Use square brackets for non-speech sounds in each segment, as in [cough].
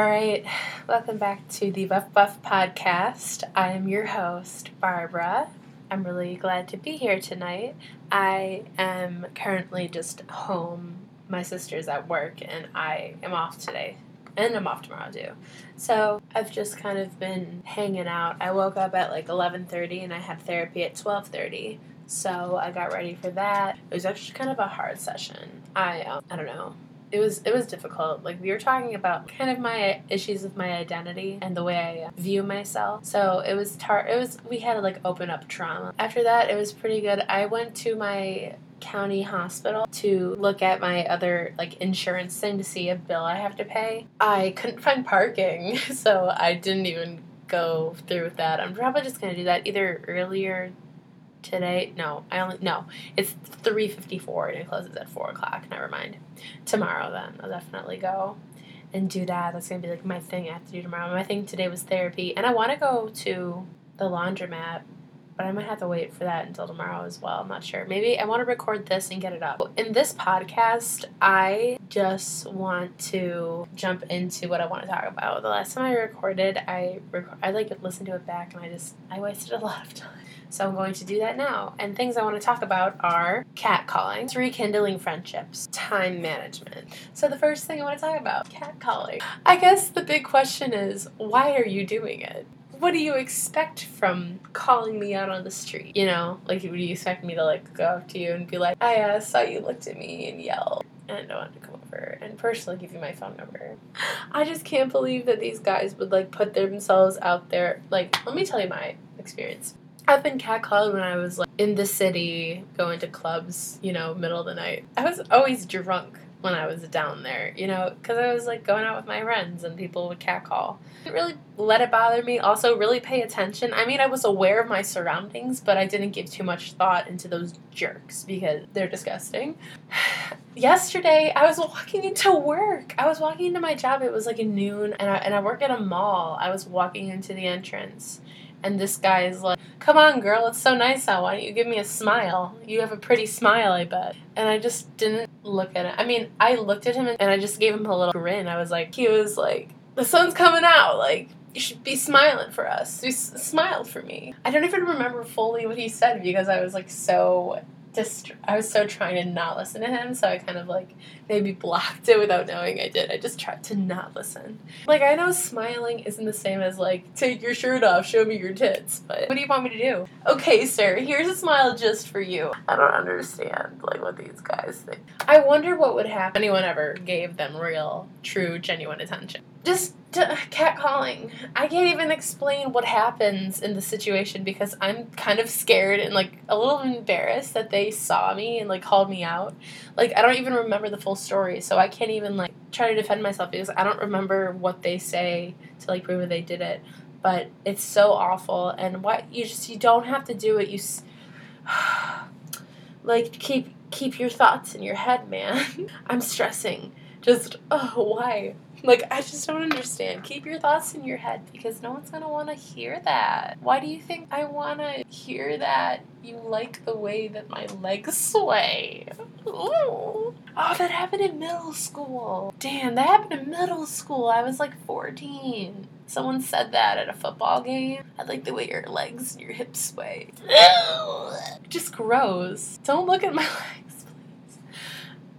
All right, welcome back to the Buff Buff podcast. I am your host, Barbara. I'm really glad to be here tonight. I am currently just home. My sister's at work, and I am off today. And I'm off tomorrow too. So I've just kind of been hanging out. I woke up at like 11:30 and I had therapy at 12:30. So I got ready for that. It was actually kind of a hard session. I um, I don't know it was it was difficult. Like we were talking about kind of my issues with my identity and the way I view myself. So it was tar- it was we had to like open up trauma. After that, it was pretty good. I went to my county hospital to look at my other like insurance thing to see a bill I have to pay. I couldn't find parking, [laughs] so I didn't even go through with that. I'm probably just going to do that either earlier today. No, I only no. It's three fifty four and it closes at four o'clock. Never mind. Tomorrow then I'll definitely go and do that. That's gonna be like my thing I have to do tomorrow. My thing today was therapy, and I want to go to the laundromat, but I might have to wait for that until tomorrow as well. I'm not sure. Maybe I want to record this and get it up. In this podcast, I just want to jump into what I want to talk about. The last time I recorded, I rec- I like listened to it back, and I just I wasted a lot of time. So I'm going to do that now. And things I want to talk about are catcalling, rekindling friendships, time management. So the first thing I want to talk about, catcalling. I guess the big question is, why are you doing it? What do you expect from calling me out on the street? You know, like would you expect me to like go up to you and be like, I uh, saw you looked at me and yell and I wanted to come over and personally give you my phone number. I just can't believe that these guys would like put themselves out there. Like, let me tell you my experience. I've been catcalled when I was like in the city, going to clubs, you know, middle of the night. I was always drunk when I was down there, you know, because I was like going out with my friends and people would catcall. Didn't really let it bother me. Also, really pay attention. I mean, I was aware of my surroundings, but I didn't give too much thought into those jerks because they're disgusting. [sighs] Yesterday, I was walking into work. I was walking into my job. It was like noon, and I, and I work at a mall. I was walking into the entrance and this guy is like, Come on, girl, it's so nice out. Why don't you give me a smile? You have a pretty smile, I bet. And I just didn't look at it. I mean, I looked at him and I just gave him a little grin. I was like, He was like, The sun's coming out. Like, you should be smiling for us. He s- smiled for me. I don't even remember fully what he said because I was like so dist- I was so trying to not listen to him, so I kind of like maybe blocked it without knowing I did. I just tried to not listen. Like I know smiling isn't the same as like take your shirt off, show me your tits, but what do you want me to do? Okay, sir, here's a smile just for you. I don't understand like what these guys think. I wonder what would happen if anyone ever gave them real, true, genuine attention. Just t- catcalling. I can't even explain what happens in the situation because I'm kind of scared and like a little embarrassed that they saw me and like called me out. Like I don't even remember the full story, so I can't even like try to defend myself because I don't remember what they say to like prove that they did it. But it's so awful, and what you just you don't have to do it. You s- [sighs] like keep keep your thoughts in your head, man. [laughs] I'm stressing. Just oh why? Like, I just don't understand. Keep your thoughts in your head because no one's going to want to hear that. Why do you think I want to hear that you like the way that my legs sway? Ooh. Oh, that happened in middle school. Damn, that happened in middle school. I was like 14. Someone said that at a football game. I like the way your legs and your hips sway. Just gross. Don't look at my [laughs] legs.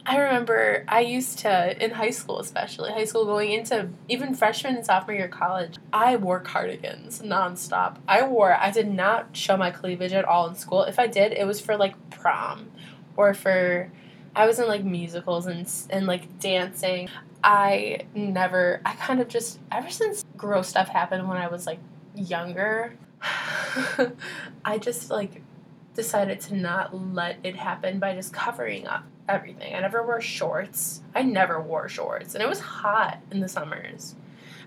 I remember I used to, in high school especially, high school going into even freshman and sophomore year of college, I wore cardigans nonstop. I wore, I did not show my cleavage at all in school. If I did, it was for like prom or for, I was in like musicals and, and like dancing. I never, I kind of just, ever since gross stuff happened when I was like younger, [sighs] I just like decided to not let it happen by just covering up everything. I never wore shorts. I never wore shorts, and it was hot in the summers.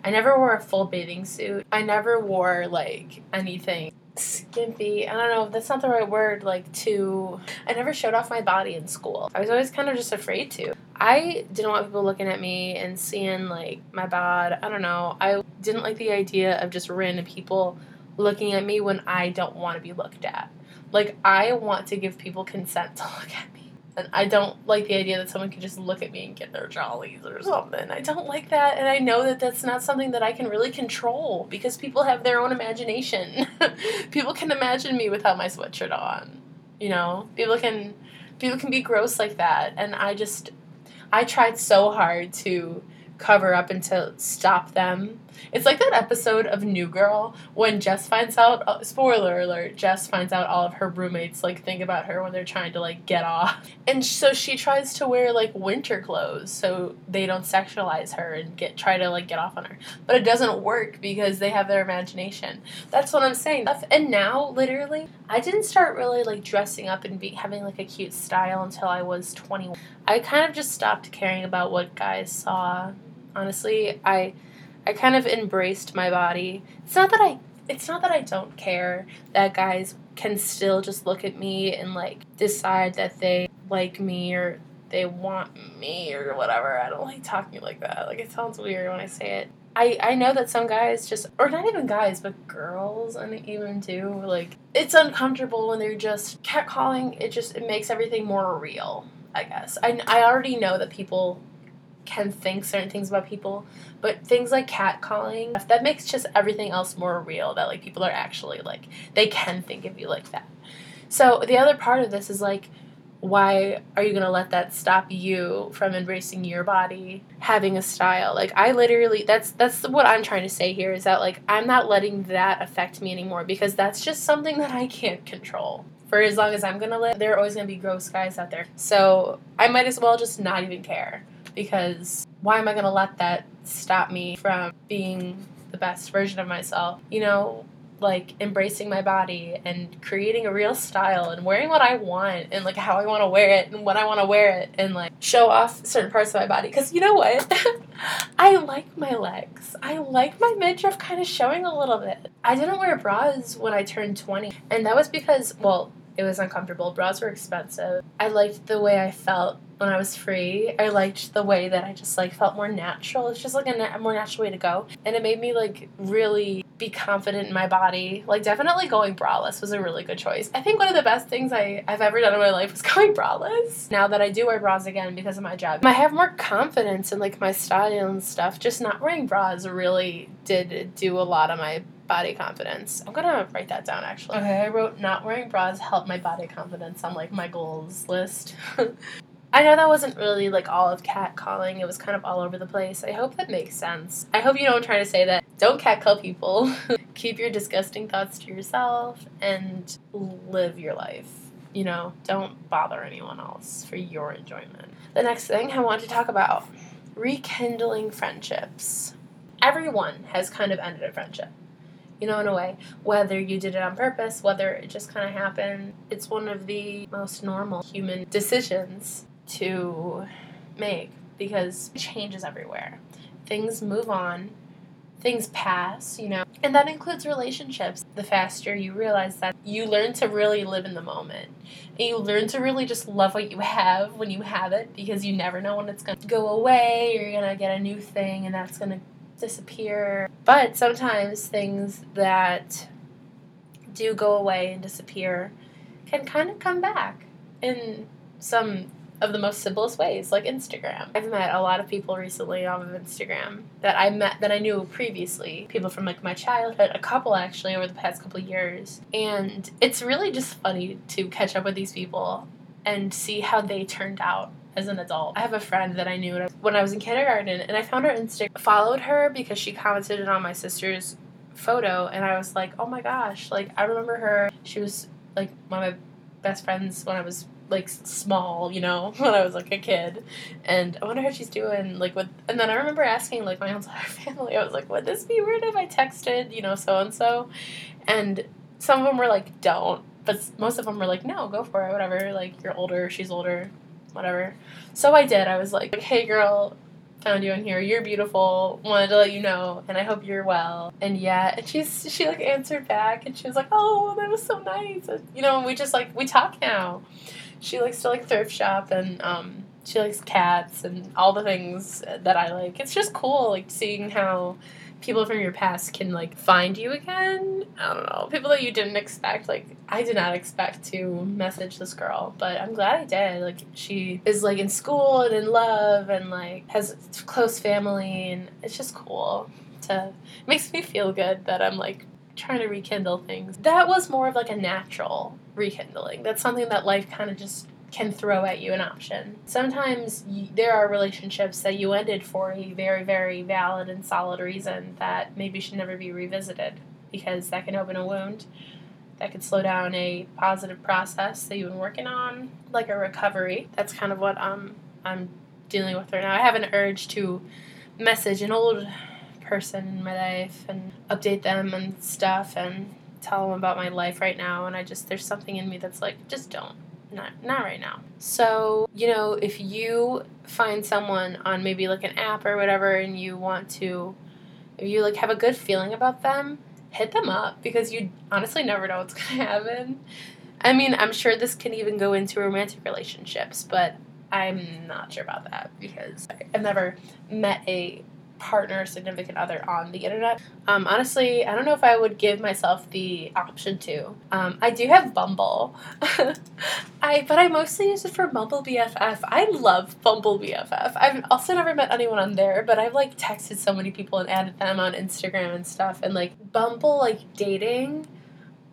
I never wore a full bathing suit. I never wore like anything skimpy. I don't know, if that's not the right word, like too I never showed off my body in school. I was always kind of just afraid to. I didn't want people looking at me and seeing like my bod. I don't know. I didn't like the idea of just random people looking at me when I don't want to be looked at. Like I want to give people consent to [laughs] look at me. And I don't like the idea that someone could just look at me and get their jollies or something. I don't like that. And I know that that's not something that I can really control because people have their own imagination. [laughs] people can imagine me without my sweatshirt on. You know, people can people can be gross like that. And I just I tried so hard to cover up and to stop them. It's like that episode of New Girl when Jess finds out uh, spoiler alert, Jess finds out all of her roommates like think about her when they're trying to like get off. [laughs] And so she tries to wear like winter clothes so they don't sexualize her and get try to like get off on her. But it doesn't work because they have their imagination. That's what I'm saying. And now literally I didn't start really like dressing up and be having like a cute style until I was 21. I kind of just stopped caring about what guys saw honestly. I I kind of embraced my body. It's not that I it's not that I don't care that guys can still just look at me and like decide that they like me or they want me or whatever. I don't like talking like that. Like it sounds weird when I say it. I, I know that some guys just or not even guys but girls and even too like it's uncomfortable when they're just catcalling it just it makes everything more real i guess I, I already know that people can think certain things about people, but things like catcalling that makes just everything else more real. That like people are actually like they can think of you like that. So the other part of this is like, why are you gonna let that stop you from embracing your body, having a style? Like I literally, that's that's what I'm trying to say here is that like I'm not letting that affect me anymore because that's just something that I can't control for as long as I'm gonna live, there are always gonna be gross guys out there. So I might as well just not even care because why am I going to let that stop me from being the best version of myself? You know, like embracing my body and creating a real style and wearing what I want and like how I want to wear it and when I want to wear it and like show off certain parts of my body. Because you know what? [laughs] I like my legs. I like my midriff kind of showing a little bit. I didn't wear bras when I turned 20, and that was because, well, it was uncomfortable. Bras were expensive. I liked the way I felt when I was free. I liked the way that I just like felt more natural. It's just like a, na- more natural way to go, and it made me like really be confident in my body. Like definitely going braless was a really good choice. I think one of the best things I I've ever done in my life was [laughs] going braless. Now that I do wear bras again because of my job, I have more confidence in like my style and stuff. Just not wearing bras really did do a lot of my body confidence. I'm gonna write that down actually. Okay, I wrote not wearing bras help my body confidence on like my goals list. [laughs] I know that wasn't really like all of cat calling. It was kind of all over the place. I hope that makes sense. I hope you I'm trying to say that don't cat call people. [laughs] Keep your disgusting thoughts to yourself and live your life. You know, don't bother anyone else for your enjoyment. The next thing I want to talk about rekindling friendships. Everyone has kind of ended a friendship you know, in a way. Whether you did it on purpose, whether it just kind of happened, it's one of the most normal human decisions to make because changes everywhere. Things move on, things pass, you know, and that includes relationships. The faster you realize that you learn to really live in the moment. And you learn to really just love what you have when you have it because you never know when it's going to go away or you're going to get a new thing and that's going to disappear. But sometimes things that do go away and disappear can kind of come back in some of the most simplest ways, like Instagram. I've met a lot of people recently off of Instagram that I met that I knew previously, people from like my childhood, a couple actually over the past couple years. And it's really just funny to catch up with these people and see how they turned out as an adult. I have a friend that I knew when I was in kindergarten, and I found her Instagram, followed her because she commented on my sister's photo, and I was like, oh my gosh, like I remember her. She was like one of my best friends when I was like small, you know, [laughs] when I was like a kid. And I wonder how she's doing, like with and then I remember asking like my [laughs] entire family, I was like, would this be weird if I texted, you know, so and so? And some of them were like, don't. But most of them were like, no, go for it, whatever. Like, you're older, she's older, whatever. So I did. I was like, hey girl, found you in here. You're beautiful. Wanted to let you know, and I hope you're well. And yeah, and she's she like answered back, and she was like, "Oh, that was so nice." And, you know, we just like we talk now. She likes to like thrift shop, and um, she likes cats and all the things that I like. It's just cool, like seeing how people from your past can like find you again. I don't know. People that you didn't expect. Like I did not expect to message this girl, but I'm glad I did. Like she is like in school and in love and like has close family and it's just cool to makes me feel good that I'm like trying to rekindle things. That was more of like a natural rekindling. That's something that life kind of just can throw at you an option. Sometimes there are relationships that you ended for a very, very valid and solid reason that maybe should never be revisited because that can open a wound. That could slow down a positive process that you've been working on, like a recovery. That's kind of what um, I'm dealing with right now. I have an urge to message an old person in my life and update them and stuff and tell them about my life right now. And I just, there's something in me that's like, just don't not not right now. So, you know, if you find someone on maybe like an app or whatever and you want to if you like have a good feeling about them, hit them up because you honestly never know what's [laughs] going to happen. I mean, I'm sure this can even go into romantic relationships, but I'm not sure about that because I've never met a partner, significant other on the internet. Um, honestly, I don't know if I would give myself the option to. Um, I do have Bumble, [laughs] I but I mostly use it for Bumble BFF. I love Bumble BFF. I've also never met anyone on there, but I've like texted so many people and added them on Instagram and stuff. And like Bumble, like dating.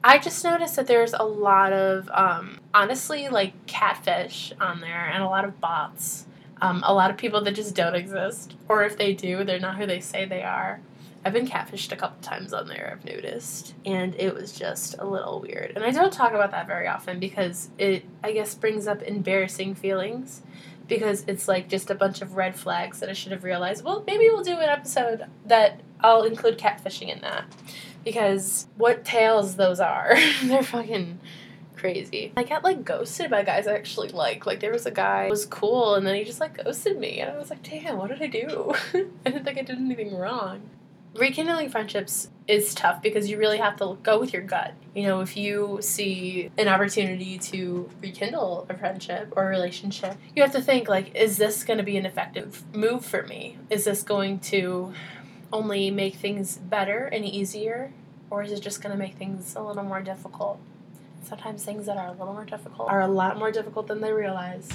I just noticed that there's a lot of, um, honestly, like catfish on there and a lot of bots um, a lot of people that just don't exist, or if they do, they're not who they say they are. I've been catfished a couple times on there, I've noticed, and it was just a little weird. And I don't talk about that very often because it, I guess, brings up embarrassing feelings because it's like just a bunch of red flags that I should have realized. Well, maybe we'll do an episode that I'll include catfishing in that because what tales those are. [laughs] They're fucking crazy. I got like ghosted by guys I actually like. Like there was a guy was cool and then he just like ghosted me and I was like, damn, what did I do? I didn't think I did anything wrong. Rekindling friendships is tough because you really have to go with your gut. You know, if you see an opportunity to rekindle a friendship or a relationship, you have to think like, is this going to be an effective move for me? Is this going to only make things better and easier? Or is it just going to make things a little more difficult? Sometimes things that are a little more difficult are a lot more difficult than they realize.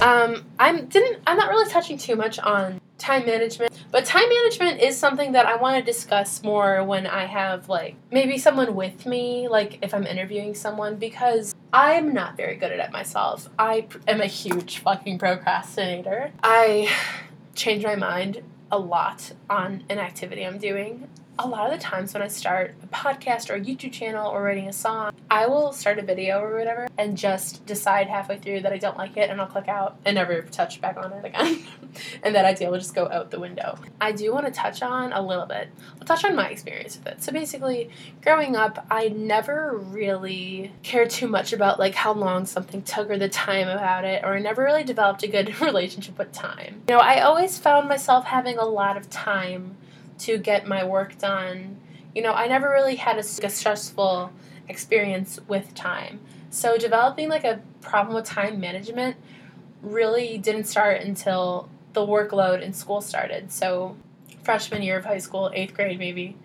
Um, I'm didn't I'm not really touching too much on time management, but time management is something that I want to discuss more when I have like maybe someone with me, like if I'm interviewing someone because I'm not very good at it myself. I am a huge fucking procrastinator. I [sighs] change my mind a lot on an activity I'm doing a lot of the times when I start a podcast or a YouTube channel or writing a song, I will start a video or whatever and just decide halfway through that I don't like it and I'll click out and never touch back on it again. [laughs] and that idea will just go out the window. I do want to touch on a little bit. I'll touch on my experience with it. So basically, growing up, I never really cared too much about like how long something took or the time about it, or I never really developed a good [laughs] relationship with time. You know, I always found myself having a lot of time to get my work done. You know, I never really had a, stressful experience with time. So developing like a problem with time management really didn't start until the workload in school started. So freshman year of high school, eighth grade maybe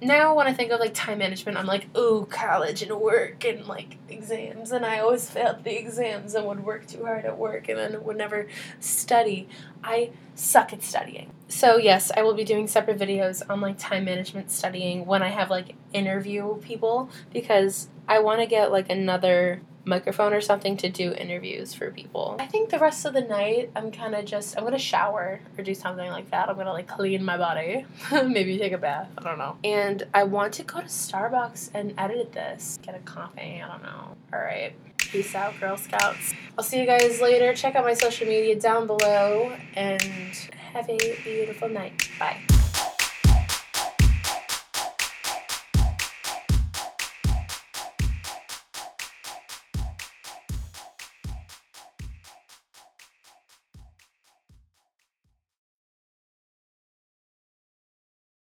now when I think of like time management, I'm like, ooh, college and work and like exams, and I always failed the exams and would work too hard at work and then would never study. I suck at studying. So yes, I will be doing separate videos on like time management studying when I have like interview people because I want to get like another microphone or something to do interviews for people. I think the rest of the night I'm kind of just I'm gonna shower or do something like that. I'm gonna like clean my body, [laughs] maybe take a bath. I don't know. And I want to go to Starbucks and edit this, get a coffee. I don't know. All right. Peace out, Girl Scouts. I'll see you guys later. Check out my social media down below and have a beautiful night. Bye.